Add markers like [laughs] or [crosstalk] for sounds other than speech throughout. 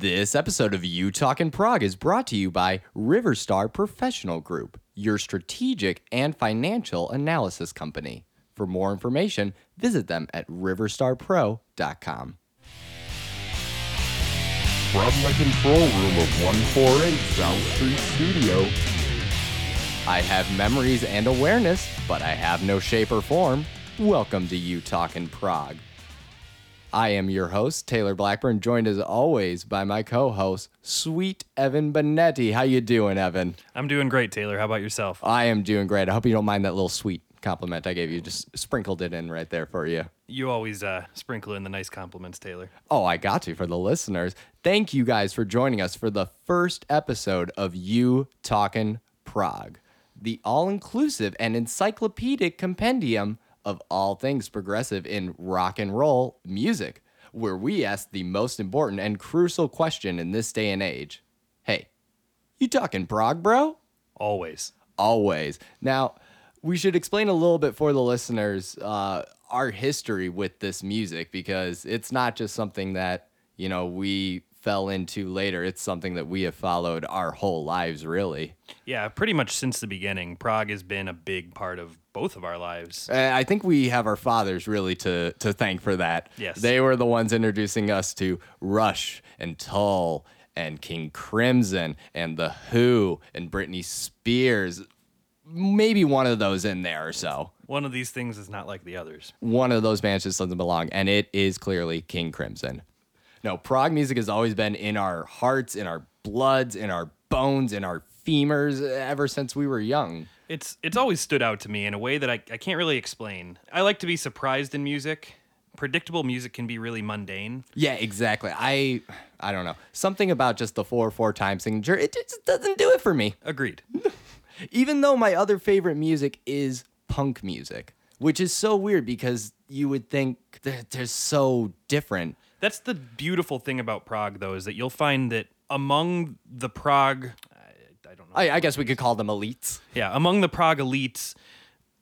This episode of You Talkin' Prog is brought to you by Riverstar Professional Group, your strategic and financial analysis company. For more information, visit them at riverstarpro.com. From the control room of 148 South Street Studio, I have memories and awareness, but I have no shape or form. Welcome to You Talkin' Prog. I am your host, Taylor Blackburn, joined as always by my co-host, Sweet Evan Benetti. How you doing, Evan? I'm doing great, Taylor. How about yourself? I am doing great. I hope you don't mind that little sweet compliment I gave you. Just sprinkled it in right there for you. You always uh, sprinkle in the nice compliments, Taylor. Oh, I got to for the listeners. Thank you guys for joining us for the first episode of You Talkin' Prog, the all-inclusive and encyclopedic compendium of all things progressive in rock and roll music, where we ask the most important and crucial question in this day and age. Hey, you talking prog, bro? Always. always. Now, we should explain a little bit for the listeners uh, our history with this music because it's not just something that you know we fell into later. It's something that we have followed our whole lives, really. Yeah, pretty much since the beginning, prog has been a big part of both of our lives. Uh, I think we have our fathers really to to thank for that. Yes. they were the ones introducing us to Rush and Tull and King Crimson and the Who and Britney Spears. Maybe one of those in there or so. One of these things is not like the others. one of those bands just doesn't belong, and it is clearly King Crimson. No, prog music has always been in our hearts, in our bloods, in our bones, in our femurs ever since we were young. It's it's always stood out to me in a way that I, I can't really explain. I like to be surprised in music. Predictable music can be really mundane. Yeah, exactly. I I don't know. Something about just the four four time signature, it just doesn't do it for me. Agreed. [laughs] Even though my other favorite music is punk music, which is so weird because you would think that they're so different. That's the beautiful thing about prog, though, is that you'll find that among the prog, I, I don't know. I, I guess we could call them elites. Yeah, among the prog elites,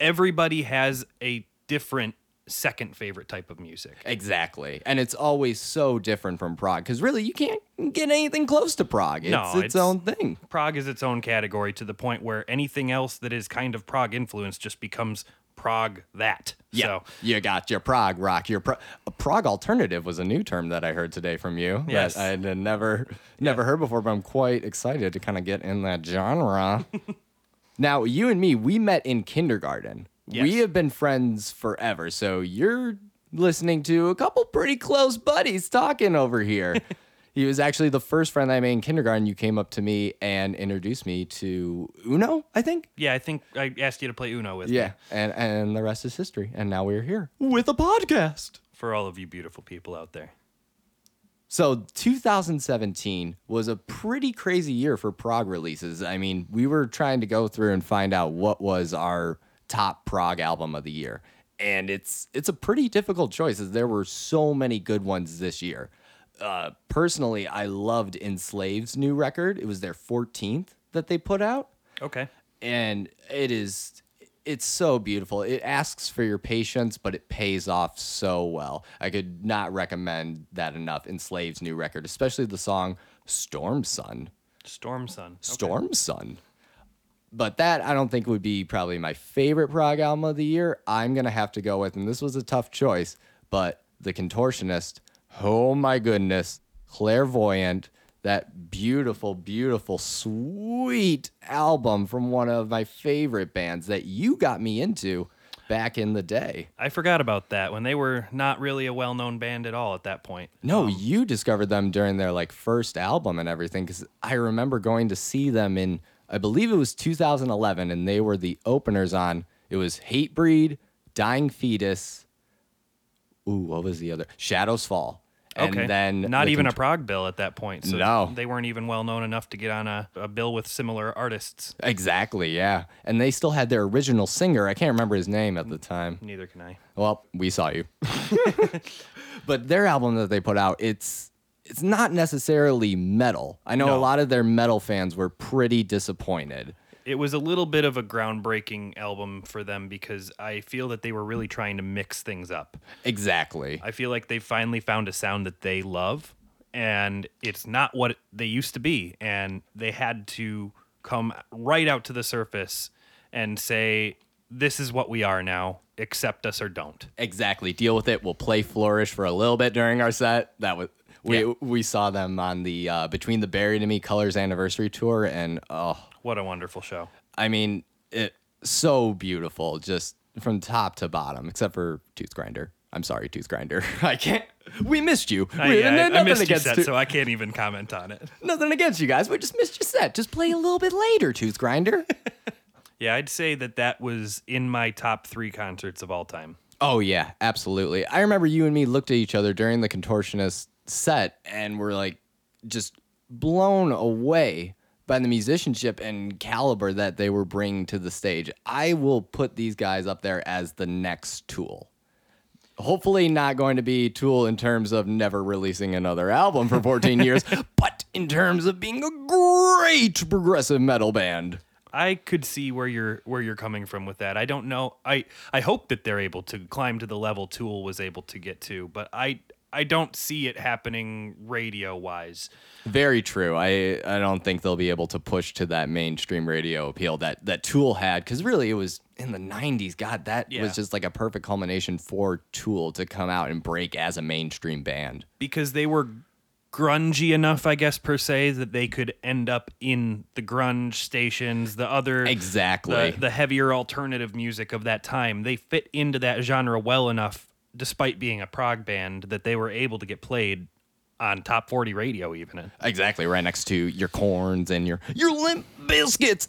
everybody has a different second favorite type of music. Exactly. And it's always so different from prog because really you can't get anything close to prog. It's No, its it's- own thing. Prog is its own category to the point where anything else that is kind of prog influence just becomes Prog that. So you got your prog rock. Your Pro- a prog alternative was a new term that I heard today from you. Yes. I had never never heard before, but I'm quite excited to kind of get in that genre. [laughs] now, you and me, we met in kindergarten. We have been friends forever. So you're listening to a couple pretty close buddies talking over here. [laughs] he was actually the first friend I made in kindergarten. You came up to me and introduced me to Uno, I think. yeah, I think I asked you to play Uno with me. Yeah, and and the rest is history. And now we're here with a podcast. For all of you beautiful people out there. So 2017 was a pretty crazy year for prog releases. I mean, we were trying to go through and find out what was our top prog album of the year. And it's it's a pretty difficult choice as there were so many good ones this year. Uh, personally, I loved Enslaved's new record. It was their 14th that they put out Okay. and it is it's so beautiful it asks for your patience but it pays off so well i could not recommend that enough enslaved's new record especially the song Storm Son Storm Son. Okay. Storm Son but that i don't think would be probably my favorite prog album of the year i'm gonna have to go with and this was a tough choice but the contortionist oh my goodness clairvoyant that beautiful beautiful sweet album from one of my favorite bands that you got me into back in the day I forgot about that when they were not really a well known band at all at that point. No, um, you discovered them during their like first album and everything because I remember going to see them in I believe it was 2011 and they were the openers on it was Hatebreed, Dying Fetus. Ooh, what was the other? Shadows Fall. And Okay. then not even a prog bill at that point. So No. They weren't even well known enough to get on a, a bill with similar artists. Exactly, yeah. And they still had their original singer. I can't remember his name at the time. Neither can I. Well, we saw you. [laughs] but their album that they put out, it's it's not necessarily metal. I know a lot of their metal fans were pretty disappointed. It was a little bit of a groundbreaking album for them because I feel that they were really trying to mix things up. Exactly. I feel like they finally found a sound that they love and it's not what they used to be. And they had to come right out to the surface and say, "This is what we are now. Accept us or don't." Exactly. Deal with it. We'll play Flourish for a little bit during our set. That was we Yeah. we saw them on the uh, Between the Buried and Me Colors anniversary tour, and oh, What a wonderful show. I mean, it so beautiful, just from top to bottom, except for Toothgrinder. I'm sorry, Toothgrinder. [laughs] I can't. We missed you. I, We- I- I nothing missed your against set, Tooth- so I can't even comment on it. [laughs] nothing against you guys. We just missed your set. Just play a little bit later, Toothgrinder. [laughs] Yeah, I'd say that that was in my top three concerts of all time. Oh yeah, absolutely. I remember you and me looked at each other during the contortionist set and were like just blown away by the musicianship and caliber that they were bringing to the stage. I will put these guys up there as the next Tool. Hopefully not going to be Tool in terms of never releasing another album for 14 [laughs] years, but in terms of being a great progressive metal band. I could see where you're where you're coming from with that. I don't know. I I hope that they're able to climb to the level Tool was able to get to, but I I don't see it happening radio wise. Very true. I I don't think they'll be able to push to that mainstream radio appeal that that Tool had because really it was in the '90s. God, that Yeah. was just like a perfect culmination for Tool to come out and break as a mainstream band. because they were grungy enough, I guess per se, that they could end up in the grunge stations, the other Exactly. the, the heavier alternative music of that time. They fit into that genre well enough, despite being a prog band, that they were able to get played on top forty radio even. Exactly, right next to your Korns and your your Limp Bizkits.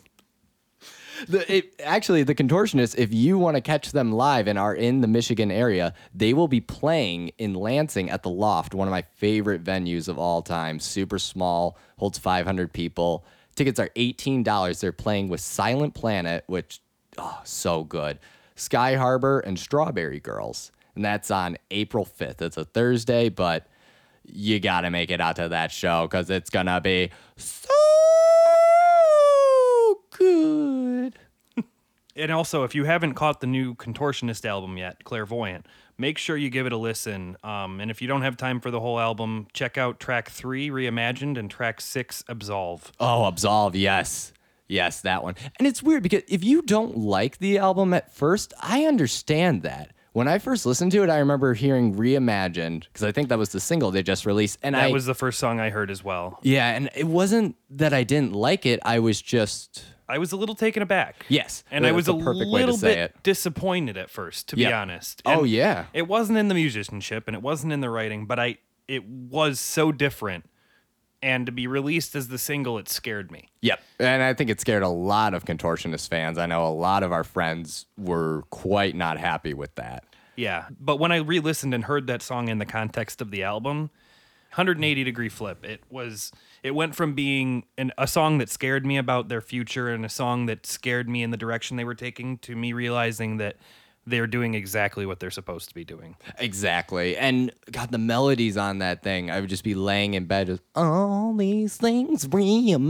The, it, actually, the contortionists, if you want to catch them live and are in the Michigan area, they will be playing in Lansing at the Loft, one of my favorite venues of all time. Super small, holds 500 people. Tickets are $18. They're playing with Silent Planet, which, oh, so good. Sky Harbor and Strawberry Girls. And that's on April 5th. It's a Thursday, but you got to make it out to that show because it's going to be so good. [laughs] And also, if you haven't caught the new Contortionist album yet, Clairvoyant, make sure you give it a listen. Um, and if you don't have time for the whole album, check out track three, Reimagined, and track six, Absolve. Oh, Absolve, yes. Yes, that one. And it's weird because if you don't like the album at first, I understand that. When I first listened to it, I remember hearing Reimagined because I think that was the single they just released. And That I was the first song I heard as well. Yeah, and it wasn't that I didn't like it. I was just I was a little taken aback. Yes, And I was a the perfect way to little bit it. disappointed at first, to be Yep. honest. Oh, yeah. It wasn't in the musicianship and it wasn't in the writing, but I it was so different. And to be released as the single, it scared me. Yep. And I think it scared a lot of contortionist fans. I know a lot of our friends were quite not happy with that. Yeah. But when I re listened and heard that song in the context of the album, 180 degree flip. It was it went from being an, a song that scared me about their future and a song that scared me in the direction they were taking to me realizing that they're doing exactly what they're supposed to be doing. Exactly. And God, the melodies on that thing, I would just be laying in bed with all these things reimagine.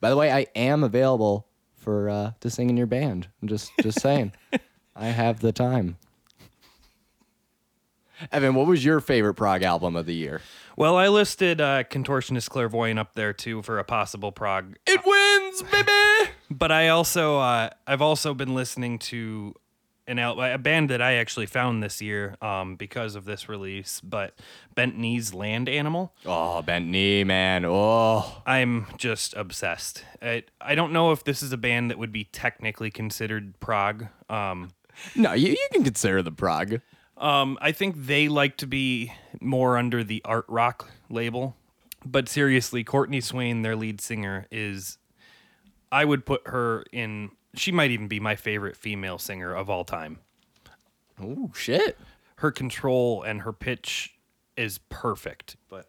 By the way, I am available for uh to sing in your band. I'm just just saying. [laughs] I have the time. Evan, what was your favorite prog album of the year? Well, I listed uh, Contortionist Clairvoyant up there too for a possible prog, It wins, baby. But I also uh, I've also been listening to an al- a band that I actually found this year um, because of this release, but Bent Knee's Land Animal. Oh, bent knee, man. Oh, I'm just obsessed. I, I don't know if this is a band that would be technically considered prog. Um, [laughs] no, you, you can consider the prog. um, I think they like to be more under the art rock label. But seriously, Courtney Swain, their lead singer, is. I would put her in. She might even be my favorite female singer of all time. Oh shit. Her control and her pitch is perfect. But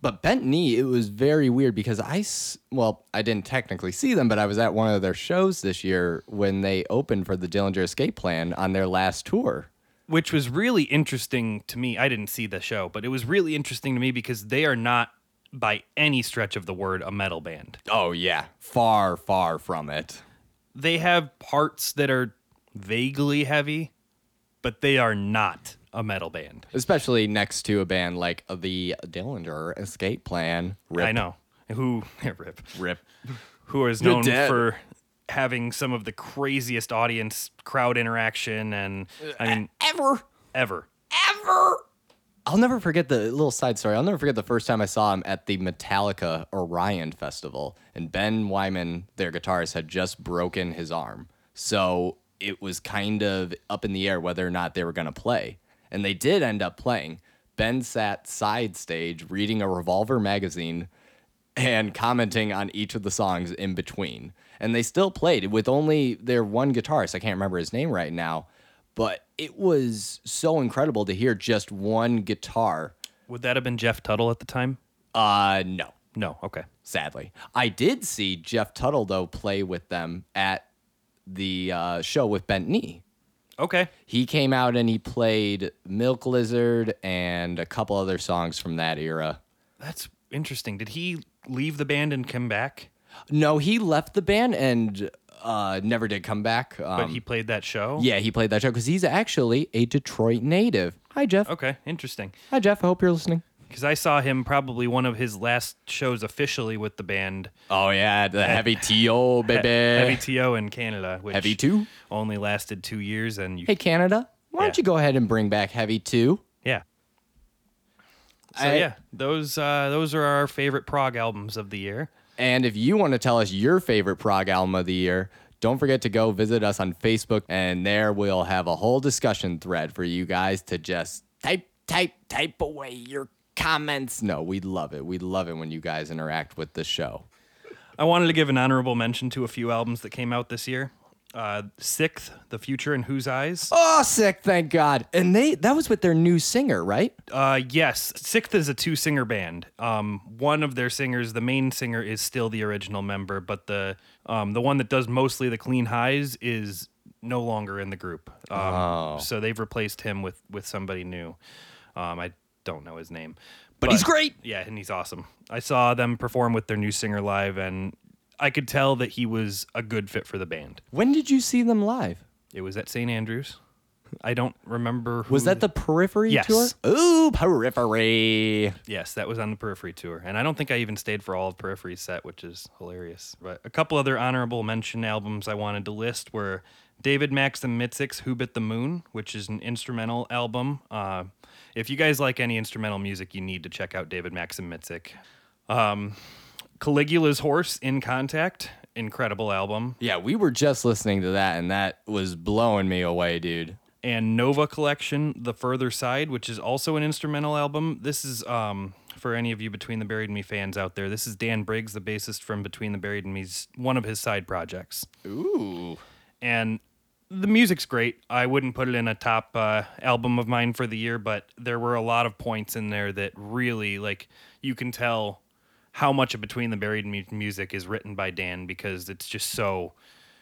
But Bent Knee, it was very weird because I well, I didn't technically see them, but I was at one of their shows this year when they opened for the Dillinger Escape Plan on their last tour. which was really interesting to me. I didn't see the show, but it was really interesting to me because they are not by any stretch of the word a metal band. Oh, yeah. Far, far from it. They have parts that are vaguely heavy, but they are not a metal band. Especially next to a band like the Dillinger Escape Plan. Rip, I know who [laughs] rip Rip. who is known for having some of the craziest audience crowd interaction and I mean Ever. ever. Ever. I'll never forget the little side story. I'll never forget the first time I saw him at the Metallica Orion Festival. And Ben Weinman, their guitarist, had just broken his arm. So it was kind of up in the air whether or not they were going to play. And they did end up playing. Ben sat side stage reading a Revolver magazine and commenting on each of the songs in between. And they still played with only their one guitarist. I can't remember his name right now, but it was so incredible to hear just one guitar. Would that have been Jeff Tuttle at the time? Uh, no, No. Okay. sadly. I did see Jeff Tuttle though play with them at the uh, show with Bent Knee. Okay. He came out and he played Milk Lizard and a couple other songs from that era. That's interesting. Did he leave the band and come back? No, he left the band and uh, never did come back. Um, But he played that show? Yeah, he played that show because he's actually a Detroit native. Hi, Jeff. Okay, interesting. Hi, Jeff. I hope you're listening. Because I saw him probably one of his last shows officially with the band Oh yeah, the heavy to [laughs] baby. Heavy TO in Canada, which Heavy two. only lasted two years. And you, Hey Canada, why don't you go ahead and bring back heavy two? yeah. So I- yeah, those uh, those are our favorite prog albums of the year. And if you want to tell us your favorite prog album of the year, don't forget to go visit us on Facebook, and there we'll have a whole discussion thread for you guys to just type, type, type away your comments. No, we love it. We love it when you guys interact with the show. I wanted to give an honorable mention to a few albums that came out this year. Uh, Sikth, The Future in Whose Eyes. Oh, sick! Thank God. And they that was with their new singer, right? Uh, yes, Sikth is a two singer band. Um, one of their singers, the main singer, is still the original member, but the um, the one that does mostly the clean highs is no longer in the group. Um, So they've replaced him with with somebody new. Um, I don't know his name, But he's great. Yeah, and he's awesome. I saw them perform with their new singer live, and I could tell that he was a good fit for the band. When did you see them live? It was at St. Andrews. I don't remember. Who Was that the Periphery Yes. tour? Ooh, Periphery. Yes, that was on the Periphery tour, and I don't think I even stayed for all of Periphery's set, which is hilarious. But a couple other honorable mention albums I wanted to list were David Maxim Micic's "Who Bit the Moon," which is an instrumental album. Uh, if you guys like any instrumental music, you need to check out David Maxim Micic. Um, Caligula's Horse in Contact, incredible album, Yeah, we were just listening to that, and that was blowing me away, dude. and Nova Collective, The Further Side, which is also an instrumental album. This is um, for any of you Between the Buried and Me fans out there. This is Dan Briggs, the bassist from Between the Buried and Me's one of his side projects, Ooh. and the music's great. I wouldn't put it in a top uh, album of mine for the year, but there were a lot of points in there that really like you can tell how much of Between the Buried and music is written by Dan because it's just so.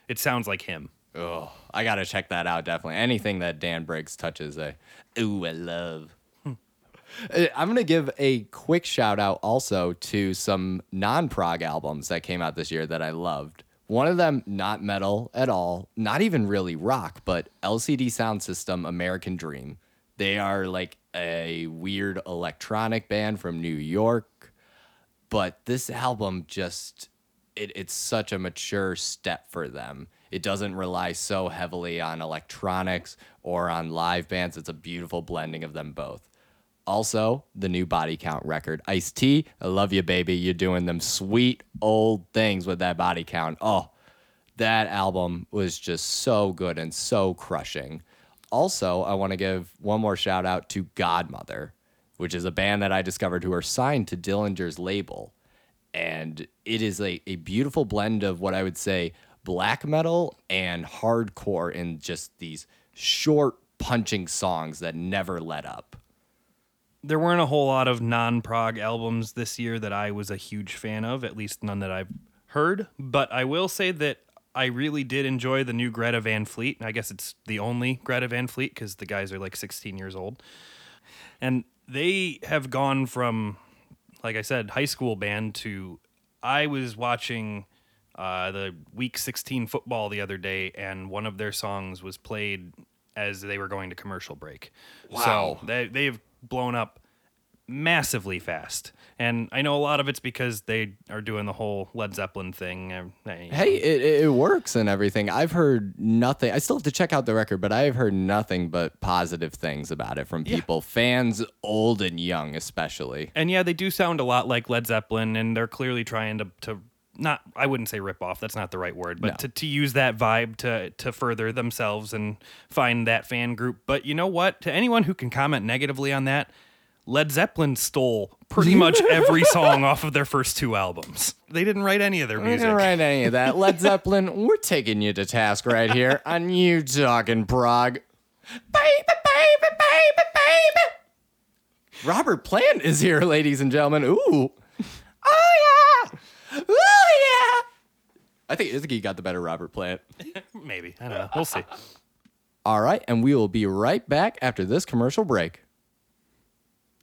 It sounds like him. Oh, I gotta check that out. Definitely anything that Dan Briggs touches, I ooh, I love. Uh, I'm gonna give a quick shout out also to some non prog albums that came out this year that I loved. One of them, not metal at all, not even really rock, but LCD Soundsystem American Dream. They are like a weird electronic band from New York but this album just it, it's such a mature step for them. It doesn't rely so heavily on electronics or on live bands. It's a beautiful blending of them both. Also the new body count record. Ice t i love you baby. You're doing them sweet old things with that body count. Oh that album was just so good and so crushing. Also, I want to give one more shout out to Godmother, which is a band that I discovered who are signed to Dillinger's label. And it is a, a beautiful blend of what I would say black metal and hardcore in just these short, punching songs that never let up. there weren't a whole lot of non-prog albums this year that I was a huge fan of, at least none that I've heard. But I will say that I really did enjoy the new Greta Van Fleet. I guess it's the only Greta Van Fleet because the guys are like 16 years old, and they have gone from, like I said, high school band to. I was watching uh, the Week 16 football the other day, and one of their songs was played as they were going to commercial break. Wow. So they they've blown up massively fast. And I know a lot of it's because they are doing the whole Led Zeppelin thing. uh, Hey, it, it works and everything. I've heard nothing. I still have to check out the record, but I have heard nothing but positive things about it from people, fans old and young, especially. And yeah, they do sound a lot like Led Zeppelin, and they're clearly trying to to not I wouldn't say rip off. That's not the right word, but No. to, to use that vibe to to further themselves and find that fan group. But you know what? To anyone who can comment negatively on that, Led Zeppelin stole pretty [laughs] much every song off of their first two albums. They didn't write any of their We music. didn't write any of that. Led [laughs] Zeppelin, we're taking you to task right here on You Talking Prog. Baby, baby, baby, baby. Robert Plant is here, ladies and gentlemen. Ooh. Oh, yeah. Ooh, yeah. I think, I think he got the better Robert Plant. [laughs] Maybe I don't know. We'll see. All right, and we will be right back after this commercial break.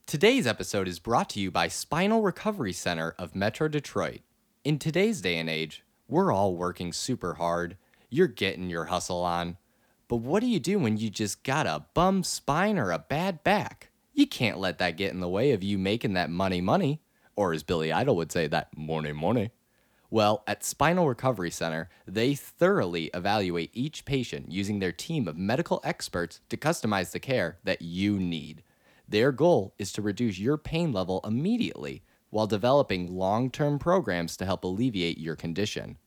Today's episode is brought to you by Spinal Recovery Center of Metro Detroit. In today's day and age, we're all working super hard. You're getting your hustle on. But what do you do when you just got a bum spine or a bad back? You can't let that get in the way of you making that money money, or as Billy Idol would say, that money money. Well, at Spinal Recovery Center, they thoroughly evaluate each patient using their team of medical experts to customize the care that you need. Their goal is to reduce your pain level immediately while developing long term programs to help alleviate your condition.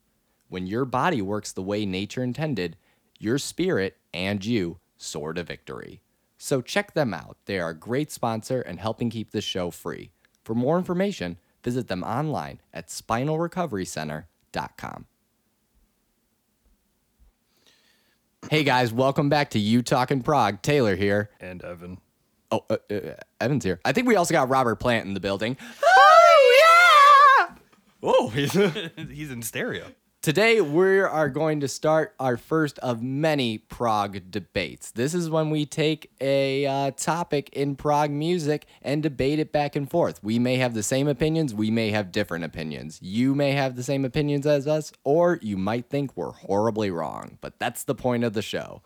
When your body works the way nature intended, your spirit and you soar to victory. So check them out. They are a great sponsor and helping keep this show free. For more information, visit them online at spinalrecoverycenter.com. Hey guys, welcome back to You Talking Prog. Taylor here. And Evan. Oh, uh, uh, Evan's here. I think we also got Robert Plant in the building. Oh, yeah! Oh, he's. [laughs] [laughs] He's in stereo. Today, we are going to start our first of many prog debates. This is when we take a uh, topic in prog music and debate it back and forth. We may have the same opinions, we may have different opinions. You may have the same opinions as us, or you might think we're horribly wrong, but that's the point of the show.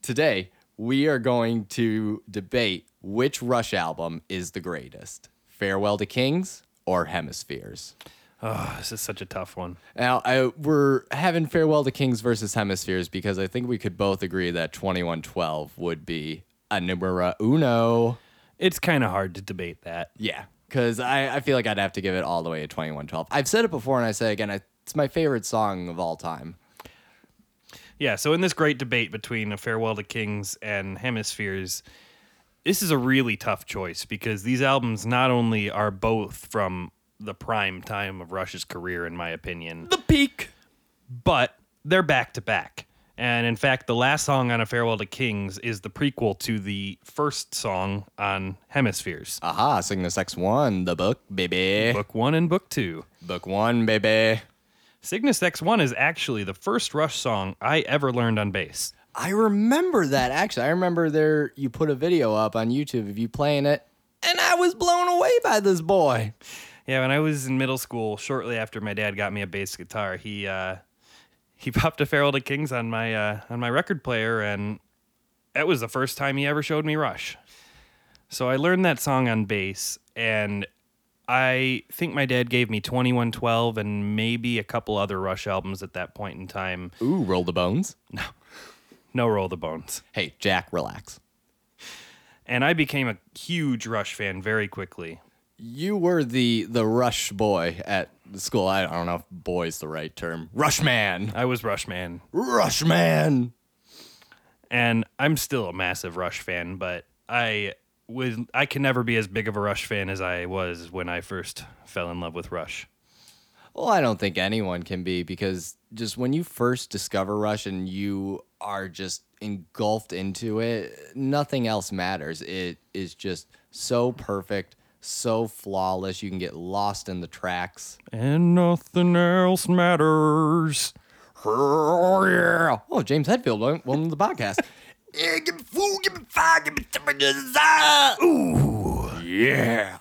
Today, we are going to debate which Rush album is the greatest Farewell to Kings or Hemispheres. Oh, this is such a tough one. Now, I, we're having Farewell to Kings versus Hemispheres because I think we could both agree that 2112 would be a numero uno. It's kind of hard to debate that. Yeah, because I, I feel like I'd have to give it all the way to 2112. I've said it before and I say it again, I, it's my favorite song of all time. Yeah, so in this great debate between A Farewell to Kings and Hemispheres, this is a really tough choice because these albums not only are both from the prime time of Rush's career, in my opinion, The peak. but they're back to back. And in fact, the last song on A Farewell to Kings is the prequel to the first song on Hemispheres. Aha, Cygnus X1, the book, baby. Book one and book two. Book one, baby. Cygnus X1 is actually the first Rush song I ever learned on bass. I remember that actually. I remember there you put a video up on YouTube of you playing it, and I was blown away by this boy. Yeah, when I was in middle school, shortly after my dad got me a bass guitar, he uh, he [laughs] popped a Farewell to Kings on my uh, on my record player, and that was the first time he ever showed me Rush. So I learned that song on bass, and I think my dad gave me 2112 and maybe a couple other Rush albums at that point in time. Ooh, roll the bones. No no Roll the Bones. Hey, Jack, relax. And I became a huge Rush fan very quickly. You were the the rush boy at school. I don't know if boy's the right term. Rush man. I was Rush man. Rush man. and I'm still a massive Rush fan, but I was I can never be as big of a Rush fan as I was when I first fell in love with Rush. Well, I don't think anyone can be because just when you first discover Rush and you are just engulfed into it, nothing else matters. It is just so perfect, so flawless. You can get lost in the tracks. And nothing else matters. Oh, yeah. Oh, James Hetfield, wel- welcome to the podcast. [laughs] yeah, give me food, give me fire, give me temperatures. Ooh, yeah.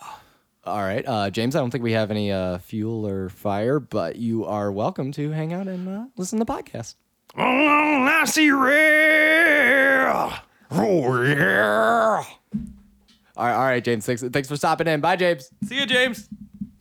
All right, uh, James. I don't think we have any uh, fuel or fire, but you are welcome to hang out and uh, listen to the podcast. Oh, Lassie Ray. Oh yeah. All right, all right, James. Thanks, thanks for stopping in. Bye, James. See you, James.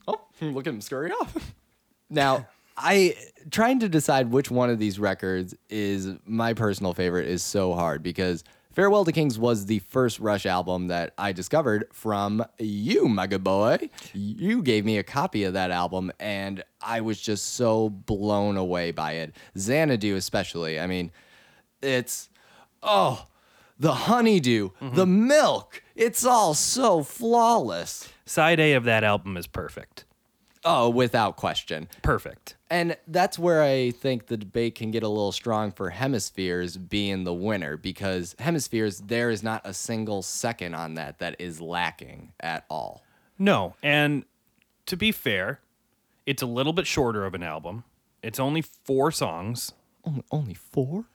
Oh, [laughs] look at him scurry off. [laughs] now, I trying to decide which one of these records is my personal favorite is so hard because Farewell to Kings was the first Rush album that I discovered from you, my good boy. You gave me a copy of that album, and I was just so blown away by it. Xanadu, especially. I mean, it's oh, the honeydew, mm-hmm. the milk. It's all so flawless. Side A of that album is perfect. Oh, without question. Perfect. And that's where I think the debate can get a little strong for Hemispheres being the winner because Hemispheres, there is not a single second on that that is lacking at all. No, and to be fair, it's a little bit shorter of an album. It's only four songs. Only, only four?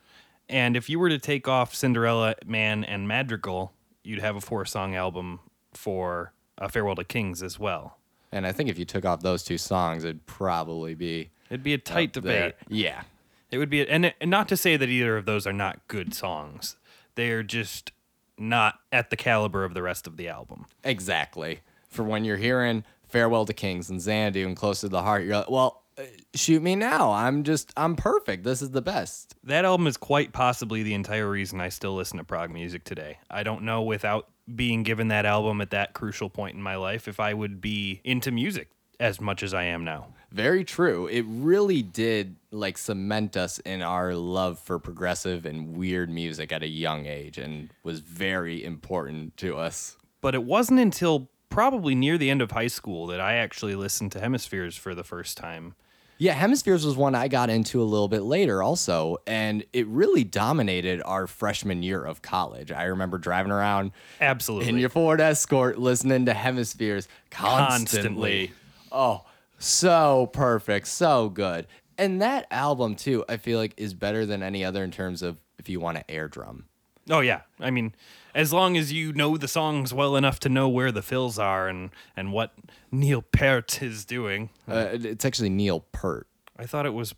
And if you were to take off Cinderella, Man, and Madrigal, you'd have a four song album for uh, Farewell to Kings as well. And I think if you took off those two songs, it'd probably be It'd be a tight debate. Yeah. It would be, and, and not to say that either of those are not good songs. They're just not at the caliber of the rest of the album. Exactly. For when you're hearing Farewell to Kings and Xanadu and Close to the Heart, you're like, well, uh, shoot me now. I'm just, I'm perfect. This is the best. That album is quite possibly the entire reason I still listen to prog music today. I don't know without being given that album at that crucial point in my life if I would be into music as much as I am now. Very true. It really did like cement us in our love for progressive and weird music at a young age and was very important to us. But it wasn't until probably near the end of high school that I actually listened to Hemispheres for the first time. Yeah, Hemispheres was one I got into a little bit later also, and it really dominated our freshman year of college. I remember driving around Absolutely. in your Ford Escort listening to Hemispheres constantly. Constantly. Oh, so perfect, so good. And that album too, I feel like is better than any other in terms of if you want to air drum. Oh yeah, I mean, as long as you know the songs well enough to know where the fills are and and what Neil Peart is doing. Uh, it's actually Neil Peart. I thought it was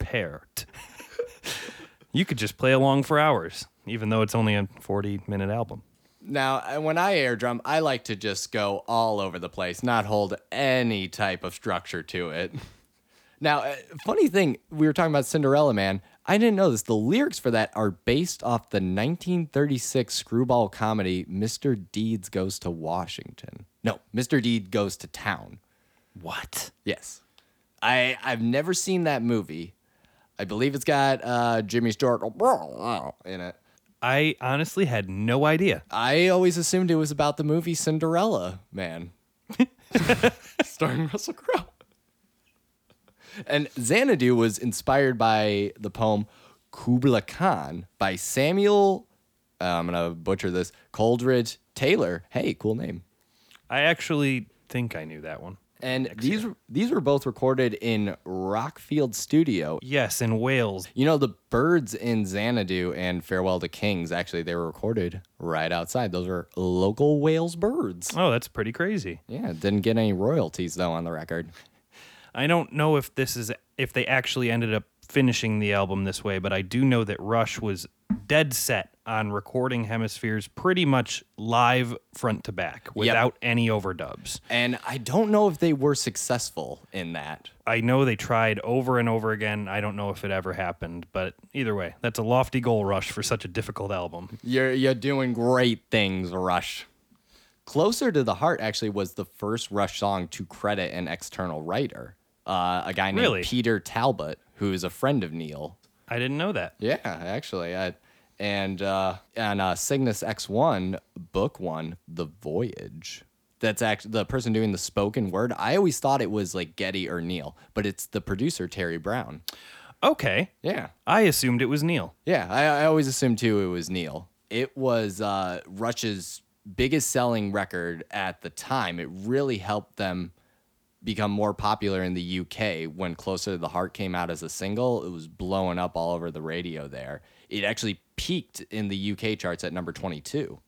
Peart. [laughs] you could just play along for hours, even though it's only a forty-minute album. Now, when I air drum, I like to just go all over the place, not hold any type of structure to it. [laughs] Now, uh, funny thing, we were talking about Cinderella Man. I didn't know this. The lyrics for that are based off the 1936 screwball comedy Mr. Deeds Goes to Washington. No, Mr. Deed Goes to Town. What? Yes. I I've never seen that movie. I believe it's got uh, Jimmy Stewart in it. I honestly had no idea. I always assumed it was about the movie Cinderella Man, [laughs] starring Russell Crowe. And Xanadu was inspired by the poem Kubla Khan by Samuel. uh, I'm gonna butcher this. Coleridge Taylor. Hey, cool name. I actually think I knew that one. And these these were both recorded in Rockfield Studio. Yes, in Wales. You know the birds in Xanadu and Farewell to Kings. Actually, they were recorded right outside. Those are local Wales birds. Oh, that's pretty crazy. Yeah, didn't get any royalties though on the record. I don't know if this is if they actually ended up finishing the album this way, but I do know that Rush was dead set on recording Hemispheres pretty much live front to back without any overdubs. And I don't know if they were successful in that. I know they tried over and over again. I don't know if it ever happened, but either way, that's a lofty goal rush for such a difficult album. You're you're doing great things, Rush. Closer to the Heart actually was the first Rush song to credit an external writer, uh, a guy named Really? Peter Talbot, who is a friend of Neil. I didn't know that. Yeah, actually, I, and uh, and uh, Cygnus X1 book one, The Voyage. That's actually the person doing the spoken word. I always thought it was like Geddy or Neil, but it's the producer Terry Brown. Okay. Yeah, I assumed it was Neil. yeah. I, I always assumed too it was Neil. It was uh, Rush's biggest selling record at the time. It really helped them become more popular in the UK when Closer to the Heart came out as a single. It was blowing up all over the radio there. It actually peaked in the UK charts at number 22.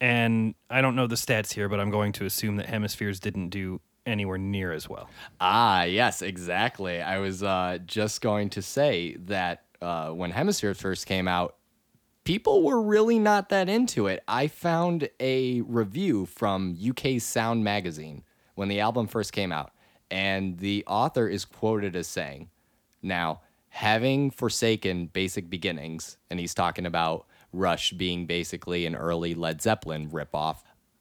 And I don't know the stats here, but I'm going to assume that Hemispheres didn't do anywhere near as well. Ah, yes, exactly. I was uh, just going to say that uh, when Hemispheres first came out, people were really not that into it. I found a review from UK Sound Magazine when the album first came out, and the author is quoted as saying, Now, having forsaken basic beginnings, and he's talking about Rush being basically an early Led Zeppelin ripoff,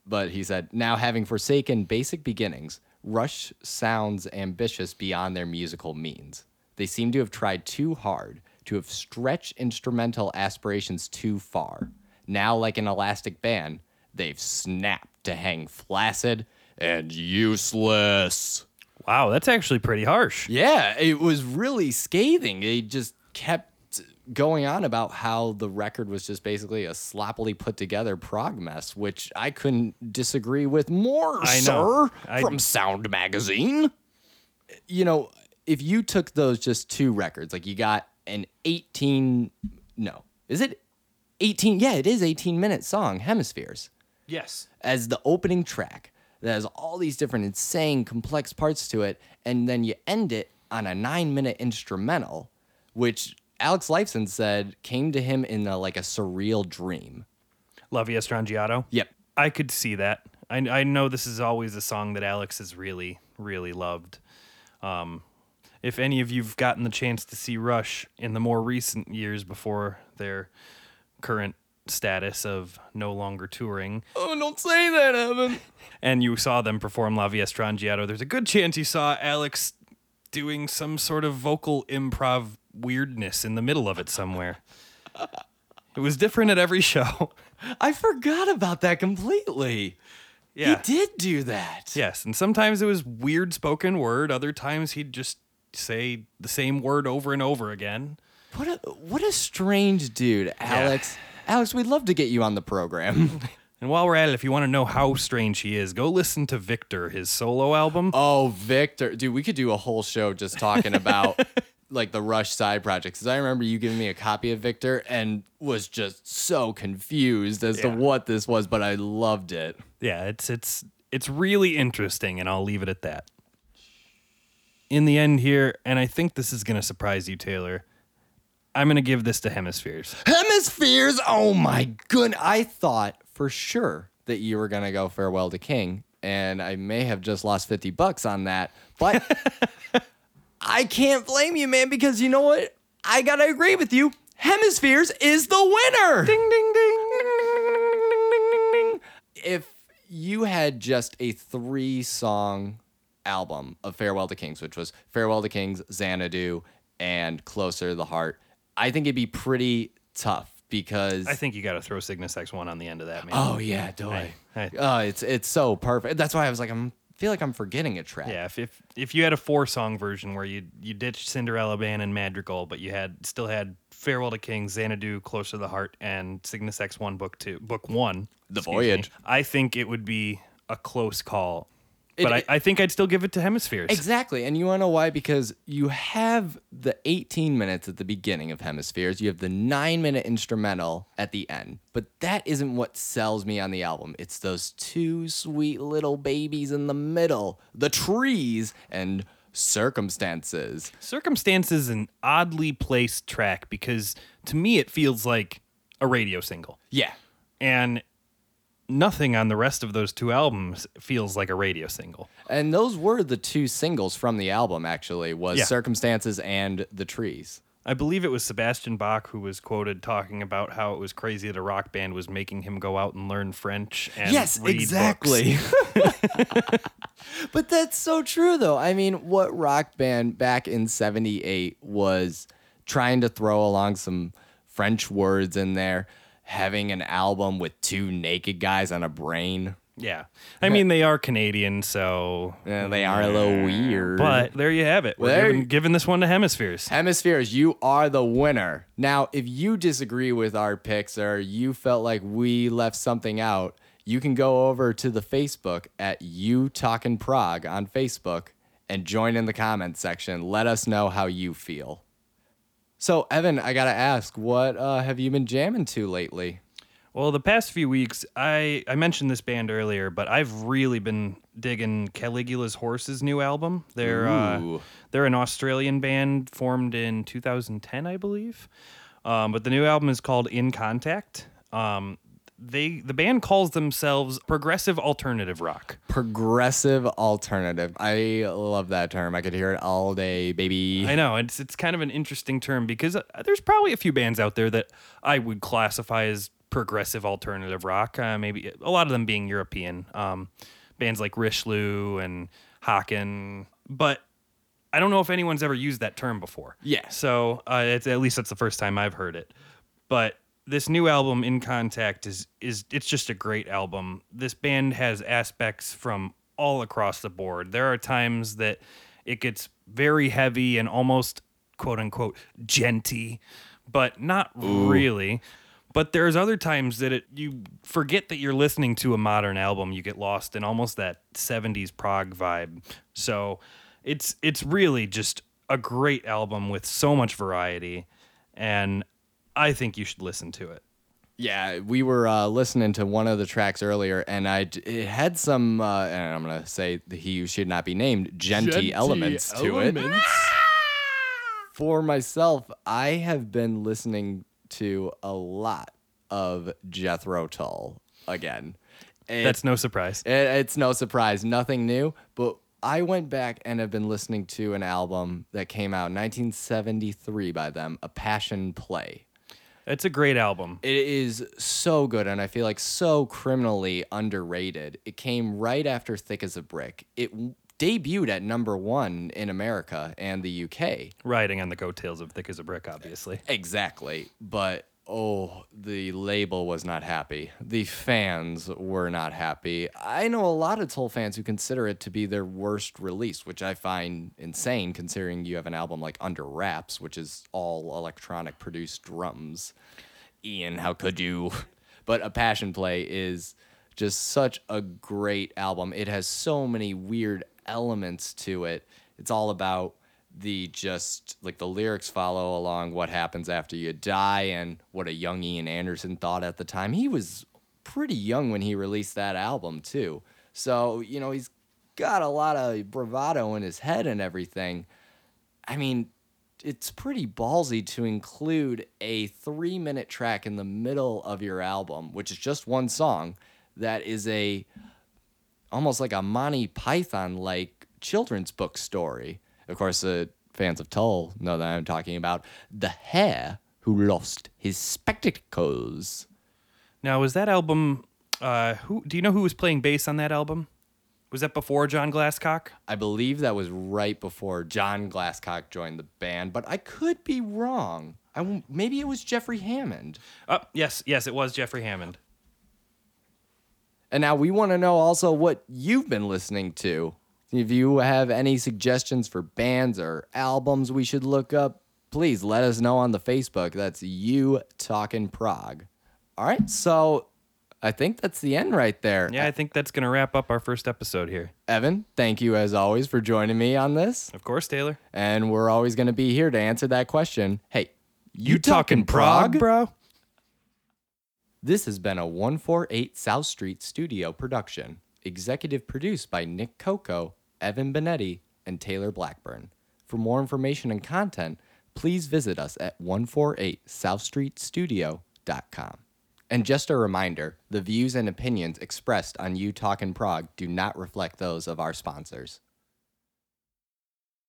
but he said, Now, having forsaken basic beginnings, Rush sounds ambitious beyond their musical means. They seem to have tried too hard, to have stretched instrumental aspirations too far. Now, like an elastic band, they've snapped to hang flaccid and useless. Wow, that's actually pretty harsh. Yeah, it was really scathing. They just kept going on about how the record was just basically a sloppily put together prog mess, which I couldn't disagree with more, I sir, I- from Sound Magazine. You know, if you took those just two records, like you got an 18, no, is it 18? Yeah, it is 18 minute song, Hemispheres Yes. as the opening track that has all these different insane complex parts to it and then you end it on a nine minute instrumental which alex lifeson said came to him in a, like a surreal dream La Villa Strangiato. yep I could see that. I, I know this is always a song that Alex has really, really loved. Um, if any of you've gotten the chance to see Rush in the more recent years before their current status of no longer touring, oh don't say that evan [laughs] and you saw them perform La Villa Strangiato, there's a good chance you saw Alex doing some sort of vocal improv weirdness in the middle of it somewhere. [laughs] It was different at every show. [laughs] i forgot about that completely Yeah. he did do that Yes, and sometimes it was weird spoken word. Other times he'd just say the same word over and over again. what a what a strange dude alex alex we'd love to get you on the program [laughs] And while we're at it, if you want to know how strange he is, go listen to Victor, his solo album. Oh, Victor, dude, we could do a whole show just talking about [laughs] like the Rush side projects. Because I remember you giving me a copy of Victor and was just so confused as to Yeah. what this was, but I loved it. Yeah, it's it's it's really interesting, and I'll leave it at that. In the end here, and I think this is gonna surprise you, Taylor. I'm gonna give this to Hemispheres. Hemispheres. Oh my goodness! I thought for sure that you were gonna go farewell to King, and I may have just lost fifty bucks on that, but [laughs] I can't blame you, man, because you know what? I gotta agree with you. Hemispheres is the winner. Ding ding ding ding ding ding ding ding ding. if you had just a three song album of Farewell to Kings, which was Farewell to Kings, Xanadu, and Closer to the Heart, I think it'd be pretty tough because I think you got to throw Cygnus X1 on the end of that, man. oh yeah, do I- Oh, it's it's so perfect. That's why I was like, I'm feel like I'm forgetting a track. Yeah, if, if if you had a four song version where you you ditched Cinderella Band and Madrigal, but you had still had Farewell to Kings, Xanadu, Closer to the Heart, and Cygnus X1 Book Two, Book One, The Voyage. me, I think it would be a close call, It- but it- I, I think I'd still give it to Hemispheres. Exactly. And you want to know why? Because you have the 18 minutes at the beginning of Hemispheres, you have the nine minute instrumental at the end. But that isn't what sells me on the album. It's those two sweet little babies in the middle the trees and circumstances. Circumstances is an oddly placed track because to me it feels like a radio single, Yeah. and nothing on the rest of those two albums feels like a radio single. And those were the two singles from the album, actually, was Yeah. Circumstances and The Trees. I believe it was Sebastian Bach who was quoted talking about how it was crazy that a rock band was making him go out and learn French and yes, exactly. [laughs] [laughs] but that's so true, though. I mean, what rock band back in 78 was trying to throw along some French words in there, having an album with two naked guys on a brain? Yeah, I mean they are Canadian, so Eh, they are a little weird. but there you have it. We're There- giving, giving this one to Hemispheres. Hemispheres, you are the winner. Now, if you disagree with our picks or you felt like we left something out, you can go over to the Facebook at You Talkin' Prog on Facebook and join in the comments section. Let us know how you feel. So, Evan, I gotta ask, what uh, have you been jamming to lately? Well, the past few weeks, I I mentioned this band earlier, but I've really been digging Caligula's Horses' new album. They're uh, they're an Australian band formed in 2010, I believe. Um, but the new album is called In Contact. Um, they the band calls themselves progressive alternative rock. Progressive alternative. I love that term. I could hear it all day, baby. I know it's it's kind of an interesting term because uh, there's probably a few bands out there that I would classify as progressive alternative rock. Uh, maybe a lot of them being European, um, bands like Richelieu and Haken. But I don't know if anyone's ever used that term before. Yeah. So uh, it's at least that's the first time I've heard it. But this new album, In Contact, is is it's just a great album. This band has aspects from all across the board. There are times that it gets very heavy and almost quote unquote djenty, but not really. But there's other times that it you forget that you're listening to a modern album. You get lost in almost that 70s prog vibe. So it's it's really just a great album with so much variety and I think you should listen to it. Yeah, we were uh, listening to one of the tracks earlier, and I it had some, uh, and I'm gonna say the he who should not be named, djenty, elements to it. For myself, I have been listening to a lot of Jethro Tull again. It- That's no surprise. it, it's no surprise, nothing new. But I went back and have been listening to an album that came out in 1973 by them, A Passion Play. It's a great album. It is so good, and I feel like so criminally underrated. It came right after Thick as a Brick. It debuted at number one in America and the UK. Riding on the coattails of Thick as a Brick, obviously. Exactly. But oh, the label was not happy. The fans were not happy. I know a lot of Tull fans who consider it to be their worst release, which I find insane considering you have an album like Under Wraps, which is all electronic produced drums. Ian, how could you? [laughs] But A Passion Play is just such a great album. It has so many weird elements to it. It's all about the just like the lyrics follow along what happens after you die and what a young Ian Anderson thought at the time. He was pretty young when he released that album too. So, you know, he's got a lot of bravado in his head and everything. I mean, it's pretty ballsy to include a three minute track in the middle of your album, which is just one song, that is a almost like a Monty Python like children's book story. Of course, the fans of Tull know that I'm talking about the hare who lost his spectacles. Now, was that album uh who do you know who was playing bass on that album? Was that before John Glascock? I believe that was right before John Glascock joined the band, but I could be wrong. I maybe it was Jeffrey Hammond. Oh, yes, yes, it was Jeffrey Hammond. And now we want to know also what you've been listening to. If you have any suggestions for bands or albums we should look up, please let us know on the Facebook. That's you talking Prog. All right, so I think that's the end right there. Yeah, I think that's going to wrap up our first episode here. Evan, thank you as always for joining me on this. Of course, Taylor. And we're always going to be here to answer that question. Hey, you, talking Prog? bro? This has been a 148 South Street studio production, executive produced by Nick Coco, Evan Benetti, and Taylor Blackburn. For more information and content, please visit us at 148southstreetstudio.com. And just a reminder the views and opinions expressed on You Talkin' Prog do not reflect those of our sponsors.